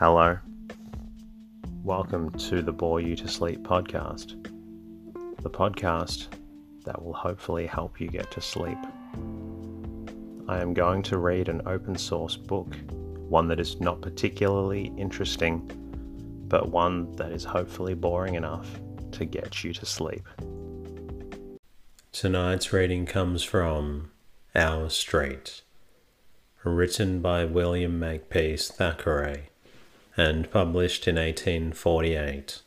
Hello. Welcome to the Bore You to Sleep podcast, the podcast that will hopefully help you get to sleep. I am going to read an open source book, one that is not particularly interesting, but one that is hopefully boring enough to get you to sleep. Tonight's reading comes from Our Street, written by William Makepeace Thackeray and published in 1848.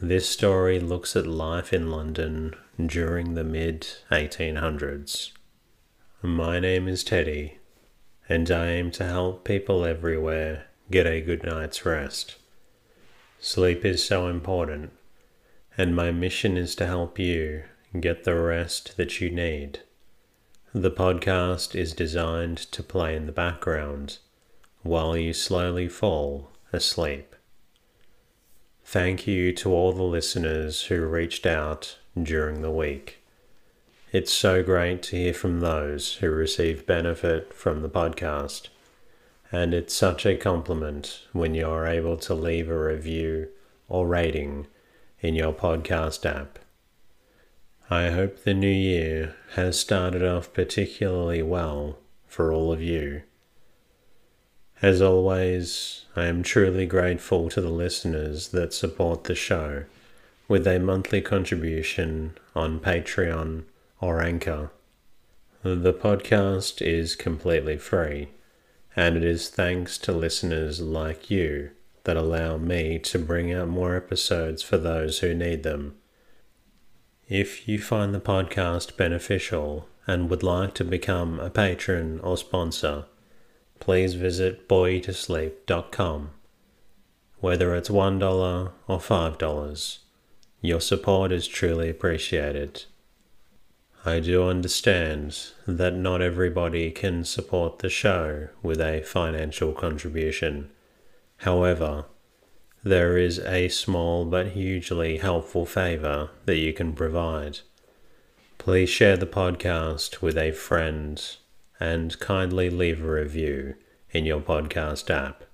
This story looks at life in London during the mid 1800s. My name is Teddy, and I aim to help people everywhere get a good night's rest. Sleep is so important, and my mission is to help you get the rest that you need. The podcast is designed to play in the background while you slowly fall asleep. Thank you to all the listeners who reached out during the week. It's so great to hear from those who receive benefit from the podcast, and it's such a compliment when you're able to leave a review or rating in your podcast app. I hope the new year has started off particularly well for all of you. As always, I am truly grateful to the listeners that support the show with a monthly contribution on Patreon or Anchor. The podcast is completely free, and it is thanks to listeners like you that allow me to bring out more episodes for those who need them. If you find the podcast beneficial and would like to become a patron or sponsor, please visit boreyoutosleep.com. Whether it's $1 or $5, your support is truly appreciated. I do understand that not everybody can support the show with a financial contribution. However, there is a small but hugely helpful favor that you can provide. Please share the podcast with a friend and kindly leave a review in your podcast app.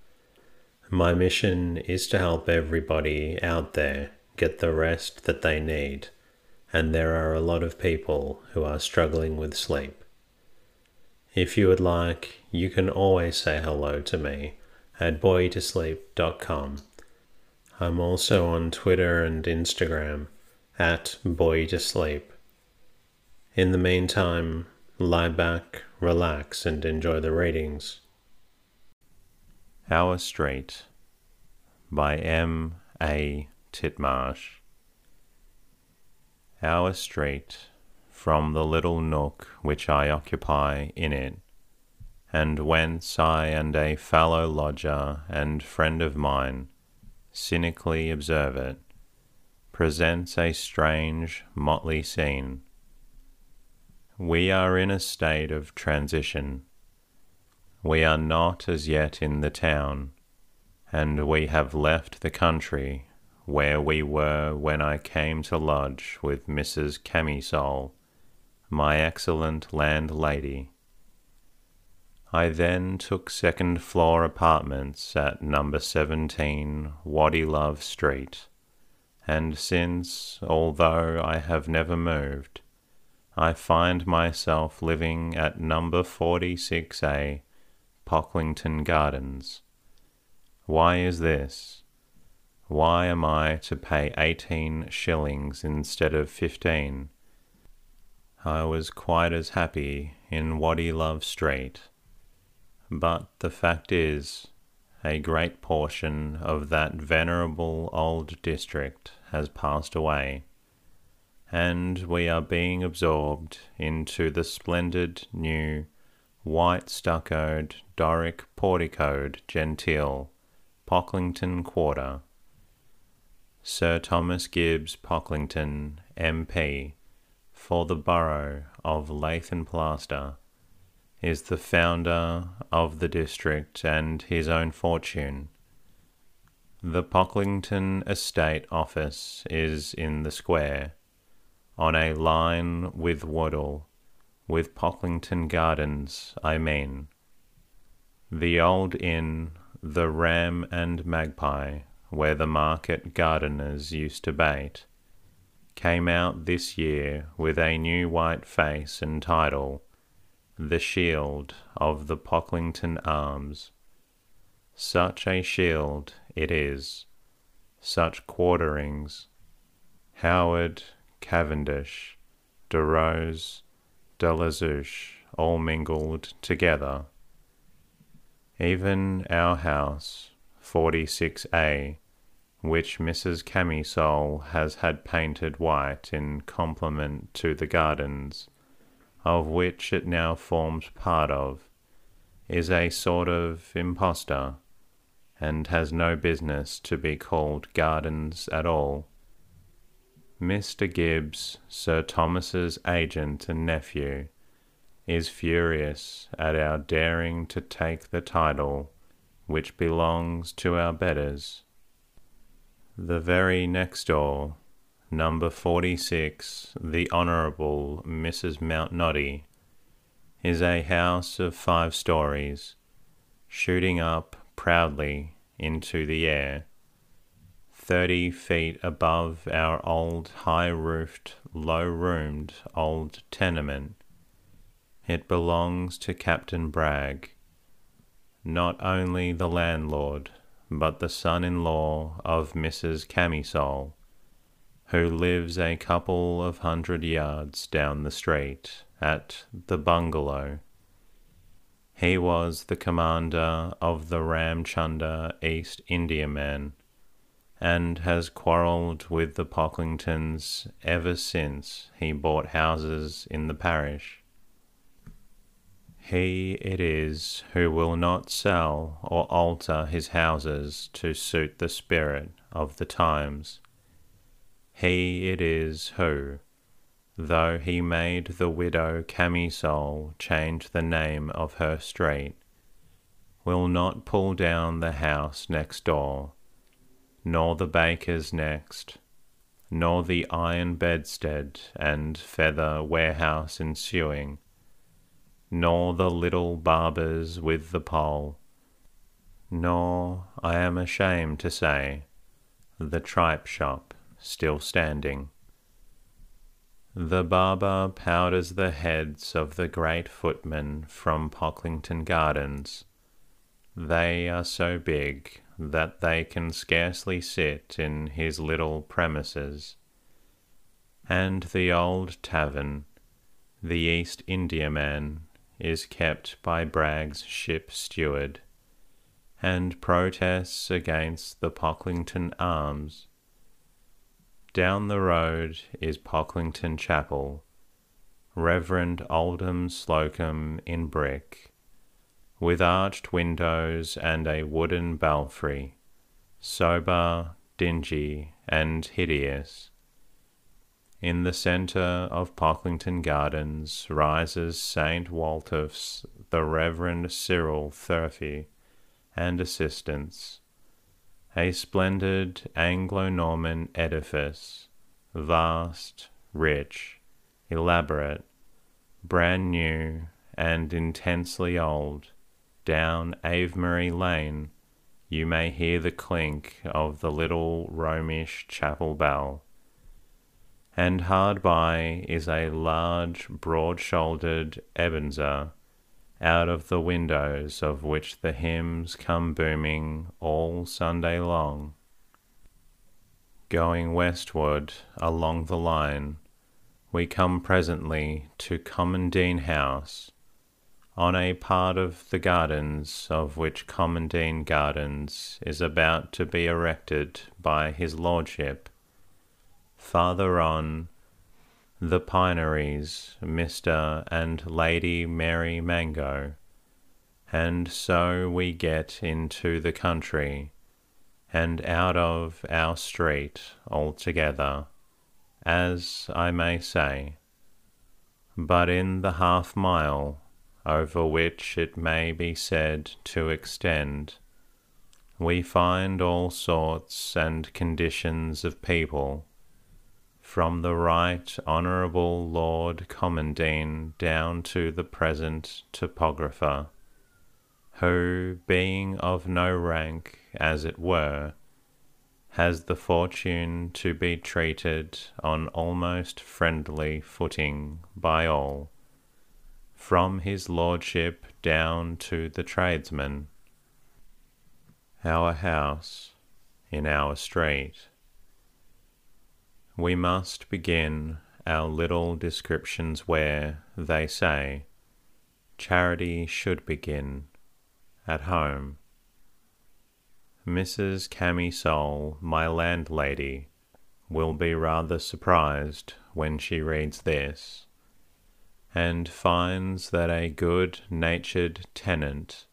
My mission is to help everybody out there get the rest that they need, and there are a lot of people who are struggling with sleep. If you would like, you can always say hello to me at boreyoutosleep.com. I'm also on Twitter and Instagram at boreyoutosleep. In the meantime, lie back, relax, and enjoy the readings. Our Street by M. A. Titmarsh. Our street, from the little nook which I occupy in it, and whence I and a fellow lodger and friend of mine cynically observe it, presents a strange, motley scene we are in a state of transition. We are not as yet in the town, and we have left the country where we were when I came to lodge with Mrs. Camisole, my excellent landlady. I then took second floor apartments at number 17 Waddilove Street, and since, although I have never moved, I find myself living at number 46A, Pocklington Gardens. Why is this? Why am I to pay 18 shillings instead of 15? I was quite as happy in Waddilove Street. But the fact is, a great portion of that venerable old district has passed away and we are being absorbed into the splendid new white stuccoed Doric porticoed genteel Pocklington Quarter. Sir Thomas Gibbs Pocklington, MP, for the borough of Lath and Plaster, is the founder of the district and his own fortune. The Pocklington Estate Office is in the square on a line with Waddle, with Pocklington Gardens, I mean. The old inn, the Ram and Magpie, where the market gardeners used to bait, came out this year with a new white face and title, The Shield of the Pocklington Arms. Such a shield it is, such quarterings. Howard, Cavendish, De Rose, De La Zouche, all mingled together. Even our house, 46A, which Mrs. Camisole has had painted white in compliment to the gardens, of which it now forms part of, is a sort of impostor, and has no business to be called gardens at all. Mr. Gibbs, Sir Thomas's agent and nephew, is furious at our daring to take the title which belongs to our betters. The very next door, number 46, the Honourable Mrs. Mountnoddy, is a house of five stories, shooting up proudly into the air thirty feet above our old high roofed, low roomed old tenement. It belongs to Captain Bragg, not only the landlord, but the son in law of Mrs. Camisole, who lives a couple of hundred yards down the street at the bungalow. He was the commander of the Ramchunder East Indiaman and has quarrelled with the Pocklingtons ever since he bought houses in the parish. He it is who will not sell or alter his houses to suit the spirit of the times. He it is who, though he made the widow Camisole change the name of her street, will not pull down the house next door nor the baker's next, nor the iron bedstead and feather warehouse ensuing, nor the little barber's with the pole, nor, I am ashamed to say, the tripe shop still standing. The barber powders the heads of the great footmen from Pocklington Gardens. They are so big that they can scarcely sit in his little premises. And the old tavern, the East Indiaman, is kept by Bragg's ship steward, and protests against the Pocklington Arms. Down the road is Pocklington Chapel, Reverend Oldham Slocum in brick with arched windows and a wooden belfry, sober, dingy, and hideous. In the centre of Pocklington Gardens rises St. Walter's, the Reverend Cyril Thurifer, and assistants, a splendid Anglo-Norman edifice, vast, rich, elaborate, brand new, and intensely old, down Avebury Lane, you may hear the clink of the little Romish chapel bell. And hard by is a large, broad shouldered Ebenezer, out of the windows of which the hymns come booming all Sunday long. Going westward along the line, we come presently to Commandine House on a part of the gardens of which Commandine Gardens is about to be erected by his lordship. Farther on, the pineries, Mr. and Lady Mary Mango, and so we get into the country, and out of our street altogether, as I may say. But in the half mile over which it may be said to extend, we find all sorts and conditions of people, from the Right Honourable Lord Commandine down to the present topographer, who, being of no rank, as it were, has the fortune to be treated on almost friendly footing by all, from his lordship down to the tradesman. Our house in our street. We must begin our little descriptions where, they say, charity should begin at home. Mrs. Camisole, my landlady, will be rather surprised when she reads this, and finds that a good natured tenant,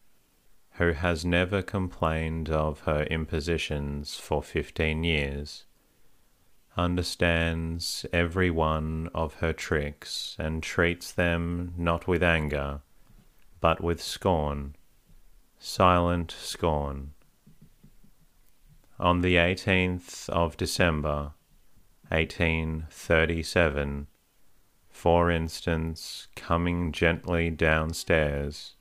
who has never complained of her impositions for fifteen years, understands every one of her tricks and treats them not with anger, but with scorn, silent scorn. On the 18th of December, 1837, for instance, coming gently downstairs,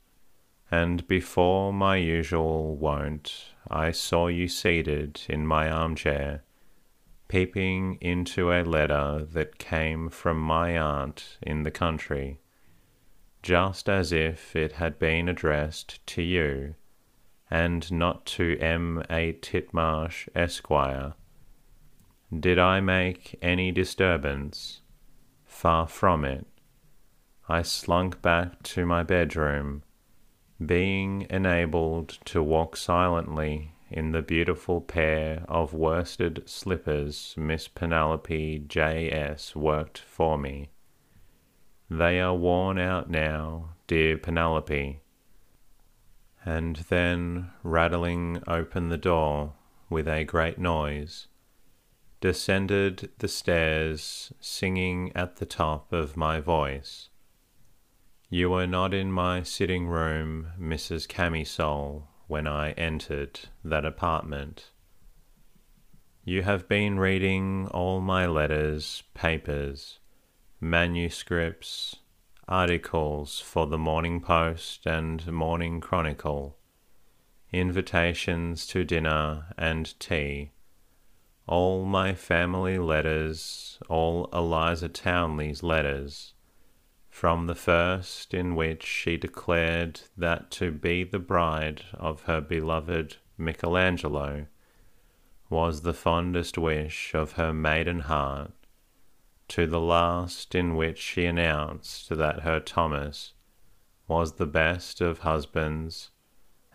and before my usual wont, I saw you seated in my armchair, peeping into a letter that came from my aunt in the country, just as if it had been addressed to you and not to M. A. Titmarsh, Esquire. Did I make any disturbance? Far from it. I slunk back to my bedroom, being enabled to walk silently in the beautiful pair of worsted slippers Miss Penelope J. S. worked for me. They are worn out now, dear Penelope and then rattling open the door with a great noise, descended the stairs, singing at the top of my voice. You were not in my sitting room, Mrs. Camisole, when I entered that apartment. You have been reading all my letters, papers, manuscripts, articles for the Morning Post and Morning Chronicle, invitations to dinner and tea, all my family letters, all Eliza Townley's letters, from the first in which she declared that to be the bride of her beloved Michelangelo was the fondest wish of her maiden heart, to the last in which she announced that her Thomas was the best of husbands,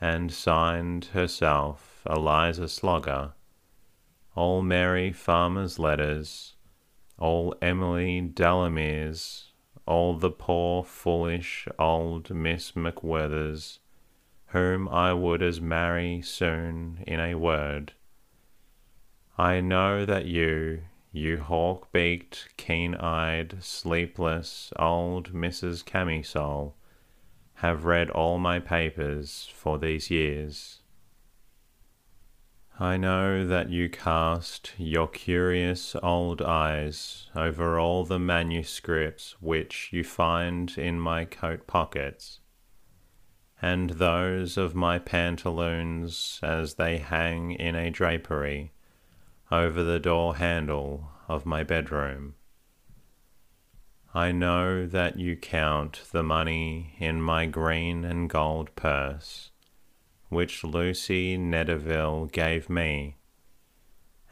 and signed herself Eliza Slogger, all Mary Farmer's letters, all Emily Delamere's, all the poor foolish old Miss McWhirters, whom I would as marry soon in a word. I know that you, you hawk beaked, keen eyed, sleepless old Mrs. Camisole, have read all my papers for these years. I know that you cast your curious old eyes over all the manuscripts which you find in my coat pockets, and those of my pantaloons as they hang in a drapery over the door handle of my bedroom. I know that you count the money in my green and gold purse, which Lucy Nedderville gave me,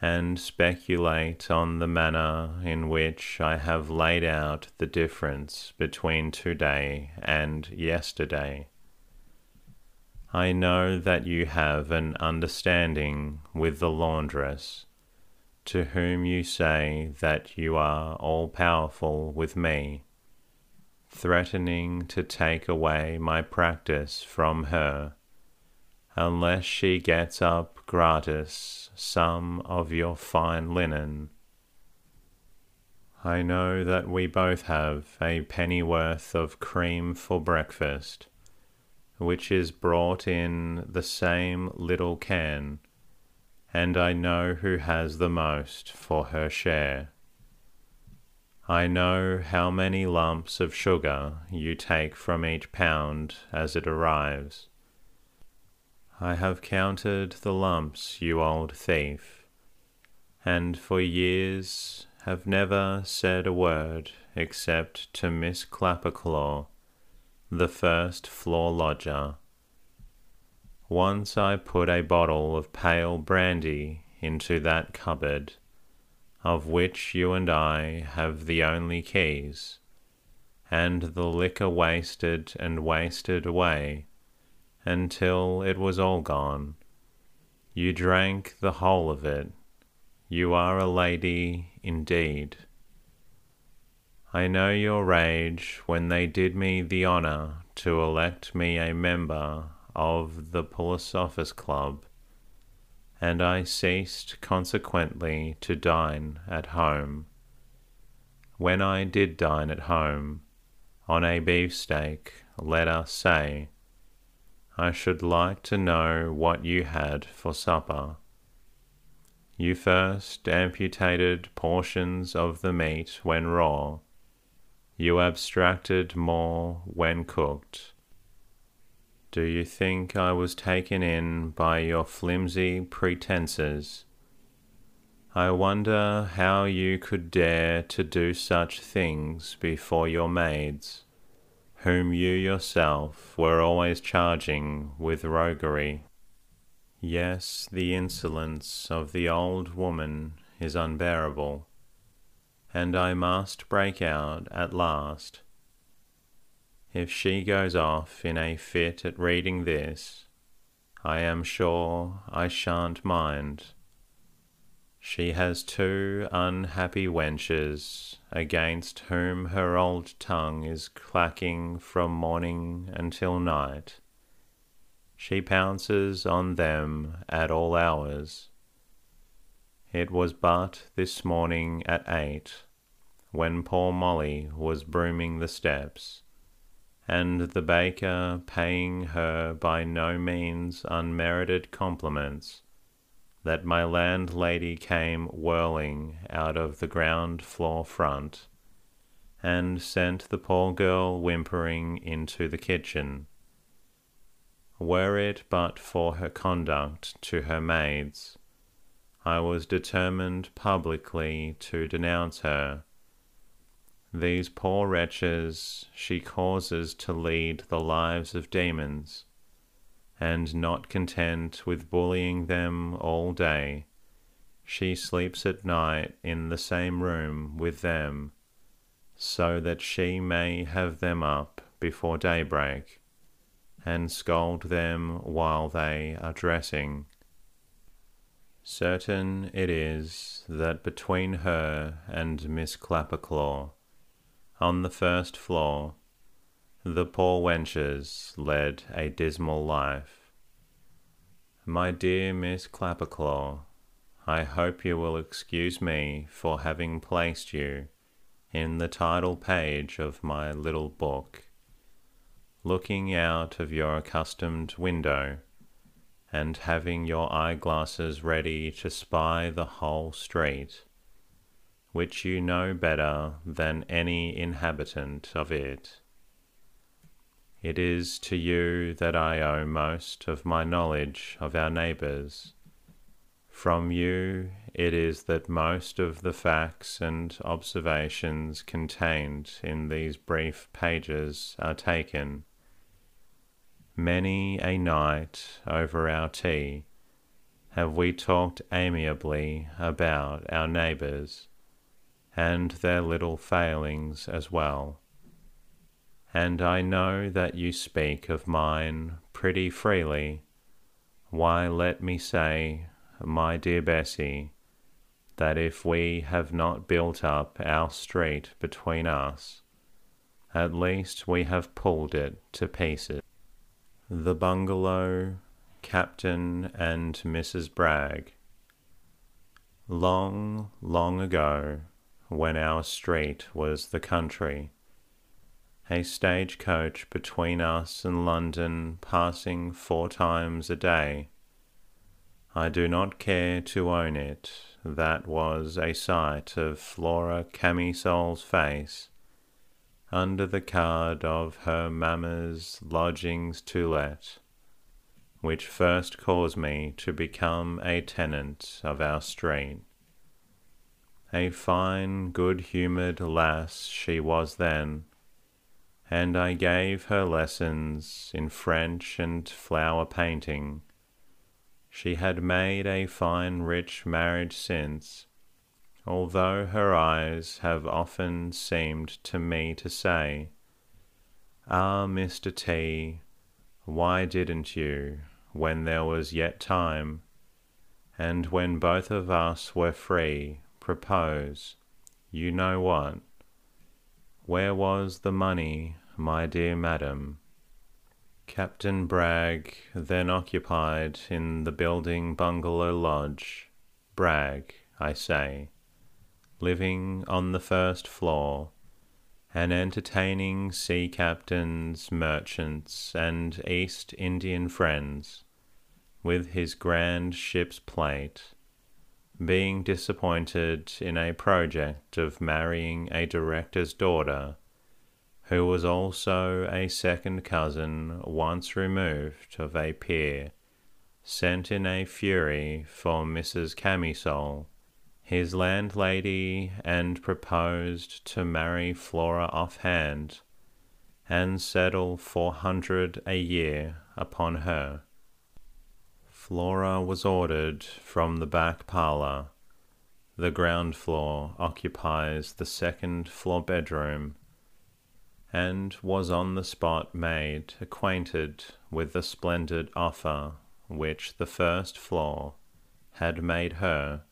and speculate on the manner in which I have laid out the difference between today and yesterday. I know that you have an understanding with the laundress to whom you say that you are all powerful with me, threatening to take away my practice from her, unless she gets up gratis some of your fine linen. I know that we both have a pennyworth of cream for breakfast, which is brought in the same little can and I know who has the most for her share. I know how many lumps of sugar you take from each pound as it arrives, I have counted the lumps, you old thief, and for years have never said a word except to Miss Clapperclaw, the first floor lodger. Once I put a bottle of pale brandy into that cupboard, of which you and I have the only keys, and the liquor wasted and wasted away until it was all gone. You drank the whole of it. You are a lady indeed. I know your rage when they did me the honour to elect me a member of the Police Office Club, and I ceased consequently to dine at home. When I did dine at home, on a beefsteak, let us say, I should like to know what you had for supper. You first amputated portions of the meat when raw. You abstracted more when cooked. Do you think I was taken in by your flimsy pretences? I wonder how you could dare to do such things before your maids whom you yourself were always charging with roguery. Yes, the insolence of the old woman is unbearable, and I must break out at last. If she goes off in a fit at reading this, I am sure I shan't mind. She has two unhappy wenches against whom her old tongue is clacking from morning until night. She pounces on them at all hours. It was but this morning at eight, when poor Molly was brooming the steps, and the baker paying her by no means unmerited compliments that my landlady came whirling out of the ground floor front, and sent the poor girl whimpering into the kitchen. Were it but for her conduct to her maids, I was determined publicly to denounce her. These poor wretches she causes to lead the lives of demons and not content with bullying them all day, she sleeps at night in the same room with them, so that she may have them up before daybreak, and scold them while they are dressing. Certain it is that between her and Miss Clapperclaw, on the first floor, the poor wenches led a dismal life. My dear Miss Clapperclaw, I hope you will excuse me for having placed you in the title page of my little book, looking out of your accustomed window, and having your eyeglasses ready to spy the whole street, which you know better than any inhabitant of it. It is to you that I owe most of my knowledge of our neighbours. From you it is that most of the facts and observations contained in these brief pages are taken. Many a night over our tea have we talked amiably about our neighbours and their little failings as well and I know that you speak of mine pretty freely. Why, let me say, my dear Bessy, that if we have not built up our street between us, at least we have pulled it to pieces. The bungalow, Captain and Mrs. Bragg. Long, long ago, when our street was the country, a stagecoach between us and London passing four times a day. I do not care to own it. That was a sight of Flora Camisole's face under the card of her mamma's lodgings to let, which first caused me to become a tenant of our street. A fine, good humoured lass she was then, and I gave her lessons in French and flower painting. She had made a fine rich marriage since, although her eyes have often seemed to me to say, Ah, Mr. T, why didn't you, when there was yet time, and when both of us were free, propose, you know what? Where was the money, my dear madam? Captain Bragg then occupied in the building Bungalow Lodge, Bragg, I say, living on the first floor, and entertaining sea captains, merchants, and East Indian friends. With his grand ship's plate, being disappointed in a project of marrying a director's daughter, who was also a second cousin once removed of a peer, sent in a fury for Mrs. Camisole his landlady and proposed to marry Flora offhand and settle four hundred a year upon her. Flora was ordered from the back parlour. The ground floor occupies the second floor bedroom, and was on the spot made acquainted with the splendid offer which the first floor had made her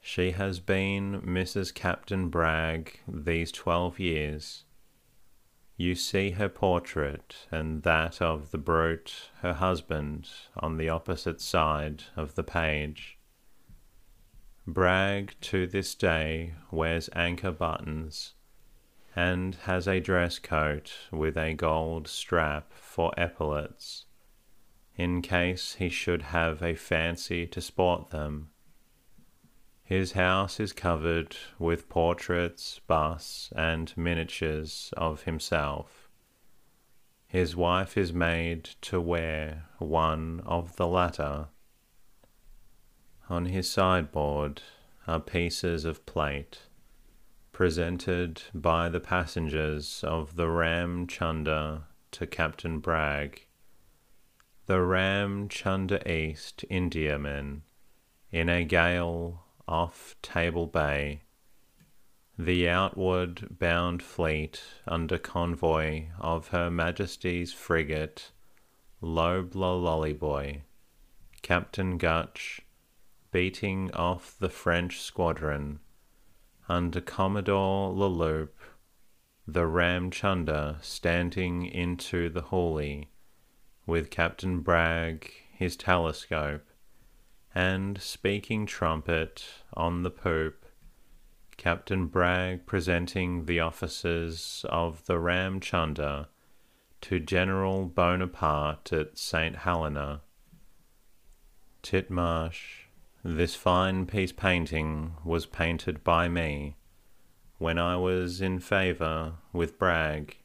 she has been Mrs. Captain Bragg these twelve years. You see her portrait and that of the brute, her husband, on the opposite side of the page. Bragg to this day wears anchor buttons and has a dress coat with a gold strap for epaulets, in case he should have a fancy to sport them his house is covered with portraits, busts, and miniatures of himself. His wife is made to wear one of the latter. On his sideboard are pieces of plate presented by the passengers of the Ram Chunder to Captain Bragg. The Ram Chunder East Indiaman in a gale off Table Bay, the outward bound fleet under convoy of Her Majesty's frigate Loblolly Boy, Captain Gutch, beating off the French squadron under Commodore Leloup, the Ram Chunder standing into the Hooghly, with Captain Bragg his telescope and speaking trumpet on the poop, Captain Bragg presenting the officers of the Ram Chunder to General Bonaparte at St. Helena. Titmarsh, this fine piece painting was painted by me when I was in favour with Bragg.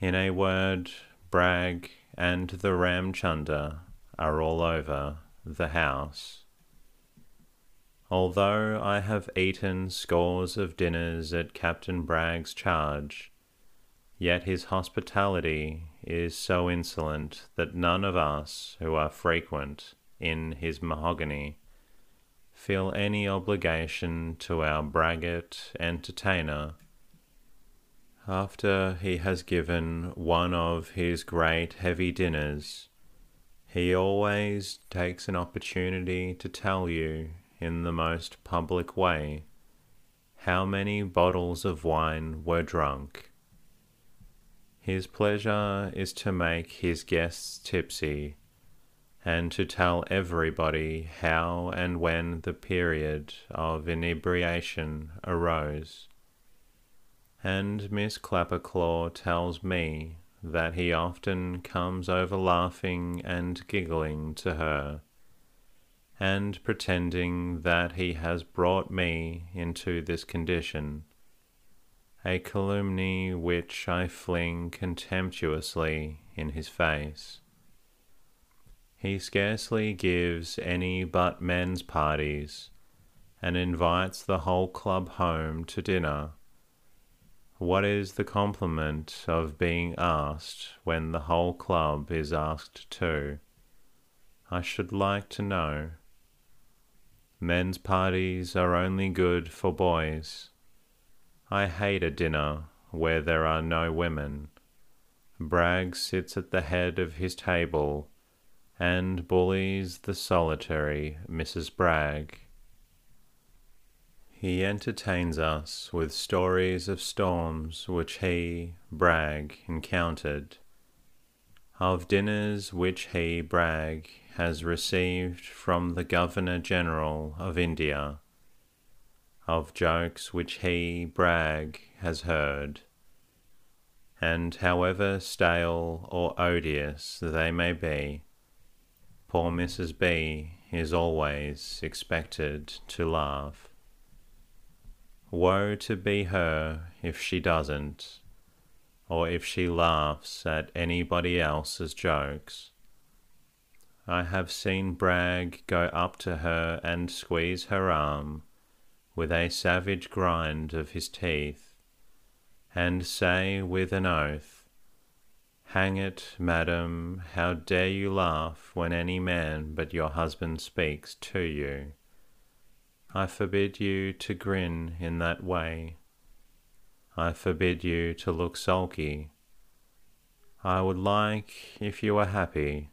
In a word, Bragg and the Ram Chunder are all over the house. Although I have eaten scores of dinners at Captain Bragg's charge, yet his hospitality is so insolent that none of us who are frequent in his mahogany feel any obligation to our braggart entertainer. After he has given one of his great heavy dinners, he always takes an opportunity to tell you, in the most public way, how many bottles of wine were drunk. His pleasure is to make his guests tipsy, and to tell everybody how and when the period of inebriation arose. And Miss Clapperclaw tells me that he often comes over laughing and giggling to her, and pretending that he has brought me into this condition, a calumny which I fling contemptuously in his face. He scarcely gives any but men's parties, and invites the whole club home to dinner. What is the compliment of being asked when the whole club is asked too? I should like to know. Men's parties are only good for boys. I hate a dinner where there are no women. Bragg sits at the head of his table and bullies the solitary Mrs. Bragg. He entertains us with stories of storms which he, Bragg, encountered, of dinners which he, Bragg, has received from the Governor General of India, of jokes which he, Bragg, has heard, and however stale or odious they may be, poor Mrs. B is always expected to laugh. Woe to be her if she doesn't, or if she laughs at anybody else's jokes. I have seen Bragg go up to her and squeeze her arm with a savage grind of his teeth, and say with an oath, Hang it, madam, how dare you laugh when any man but your husband speaks to you? I forbid you to grin in that way. I forbid you to look sulky. I would like if you were happy.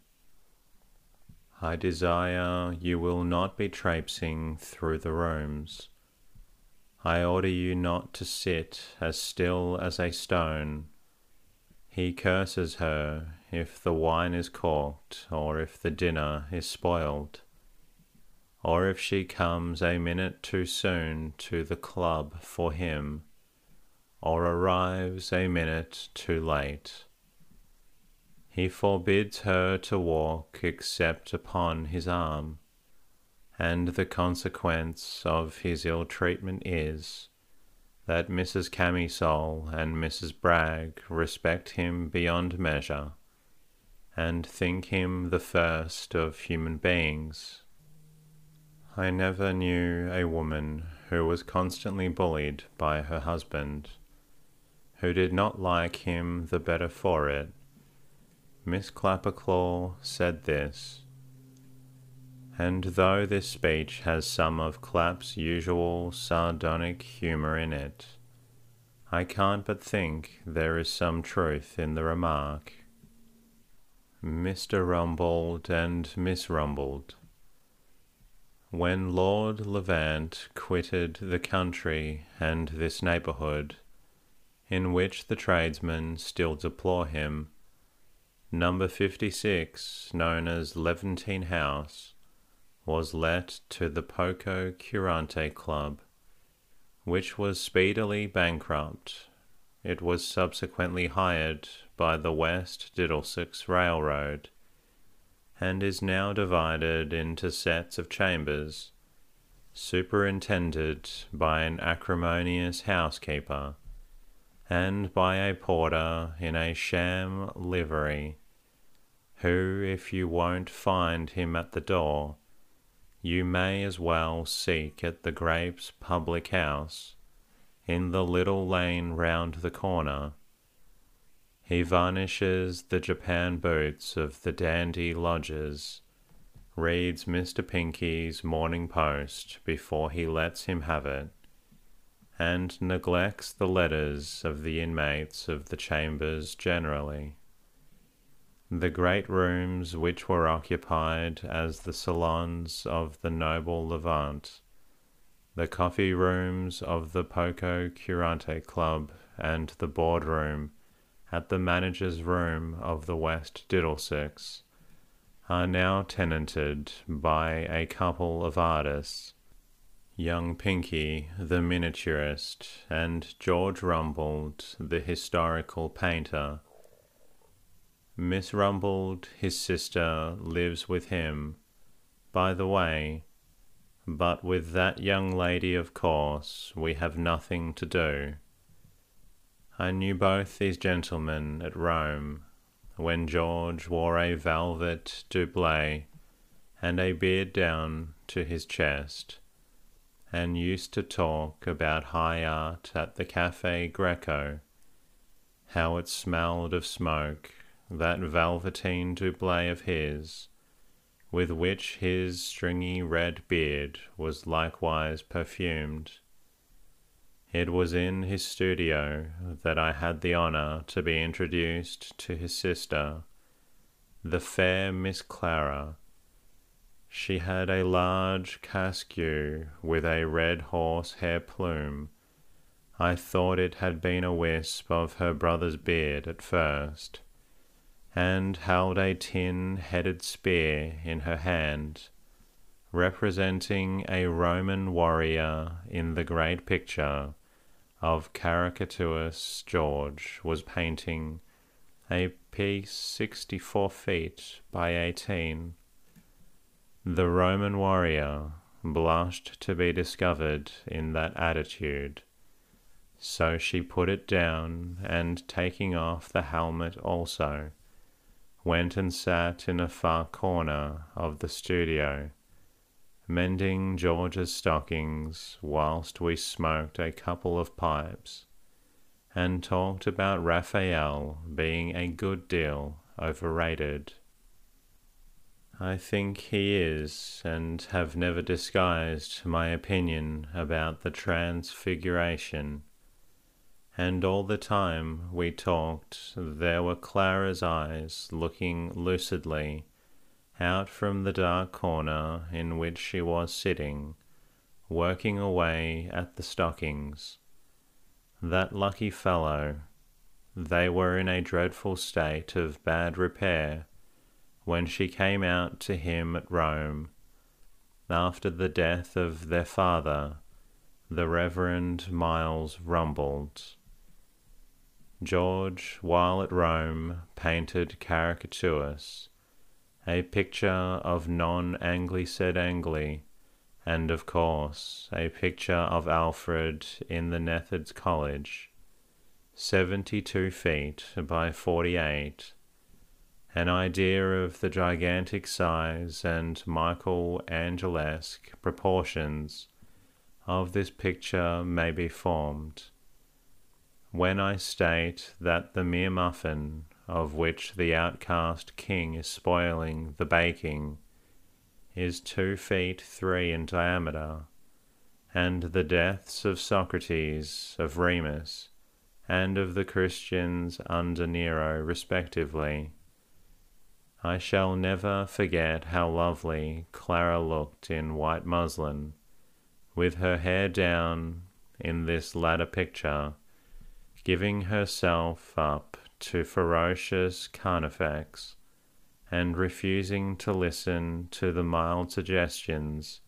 I desire you will not be traipsing through the rooms. I order you not to sit as still as a stone. He curses her if the wine is corked or if the dinner is spoiled or if she comes a minute too soon to the club for him, or arrives a minute too late. He forbids her to walk except upon his arm, and the consequence of his ill treatment is that Mrs. Camisole and Mrs. Bragg respect him beyond measure, and think him the first of human beings I never knew a woman who was constantly bullied by her husband, who did not like him the better for it. Miss Clapperclaw said this, and though this speech has some of Clapp's usual sardonic humour in it, I can't but think there is some truth in the remark. Mr. Rumbold and Miss Rumbold when Lord Levant quitted the country and this neighbourhood, in which the tradesmen still deplore him, number 56, known as Levantine House, was let to the Poco Curante Club, which was speedily bankrupt. It was subsequently hired by the West Diddlesex Railroad and is now divided into sets of chambers, superintended by an acrimonious housekeeper, and by a porter in a sham livery, who, if you won't find him at the door, you may as well seek at the Grapes public house, in the little lane round the corner he varnishes the Japan boats of the dandy lodgers, reads Mr. Pinky's Morning Post before he lets him have it, and neglects the letters of the inmates of the chambers generally. The great rooms which were occupied as the salons of the noble Levant, the coffee rooms of the Poco Curante Club, and the board room at the manager's room of the West Diddlesex are now tenanted by a couple of artists, young Pinky, the miniaturist, and George Rumbold, the historical painter. Miss Rumbold, his sister, lives with him, by the way, but with that young lady, of course, we have nothing to do. I knew both these gentlemen at Rome, when George wore a velvet doublet and a beard down to his chest, and used to talk about high art at the Cafe Greco, how it smelled of smoke, that velveteen doublet of his, with which his stringy red beard was likewise perfumed. It was in his studio that I had the honour to be introduced to his sister, the fair Miss Clara. She had a large casque with a red horsehair plume. I thought it had been a wisp of her brother's beard at first, and held a tin headed spear in her hand, representing a Roman warrior in the great picture of Caractacus George was painting a piece 64 feet by 18. The Roman warrior blushed to be discovered in that attitude. So she put it down, and taking off the helmet also, went and sat in a far corner of the studio mending George's stockings whilst we smoked a couple of pipes and talked about Raphael being a good deal overrated. I think he is, and have never disguised my opinion about the Transfiguration. And all the time we talked, there were Clara's eyes looking lucidly out from the dark corner in which she was sitting, working away at the stockings. That lucky fellow, they were in a dreadful state of bad repair when she came out to him at Rome, after the death of their father, the Reverend Miles Rumbold. George, while at Rome, painted caricatures a picture of non Angli sed Angeli, and of course a picture of Alfred in the Neatherd's Cottage, 72 feet by 48. An idea of the gigantic size and Michael Angelesque proportions of this picture may be formed. When I state that the mere muffin of which the outcast king is spoiling the baking, is two feet three in diameter, and the deaths of Socrates, of Remus, and of the Christians under Nero, respectively. I shall never forget how lovely Clara looked in white muslin, with her hair down in this latter picture, giving herself up to ferocious carnifex, and refusing to listen to the mild suggestions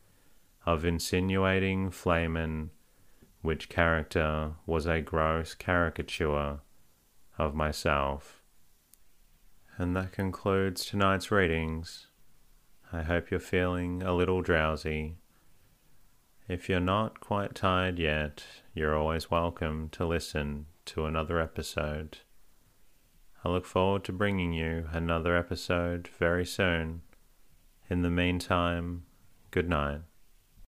of insinuating Flamen, which character was a gross caricature of myself. And that concludes tonight's readings. I hope you're feeling a little drowsy. If you're not quite tired yet, you're always welcome to listen to another episode. I look forward to bringing you another episode very soon. In the meantime, good night.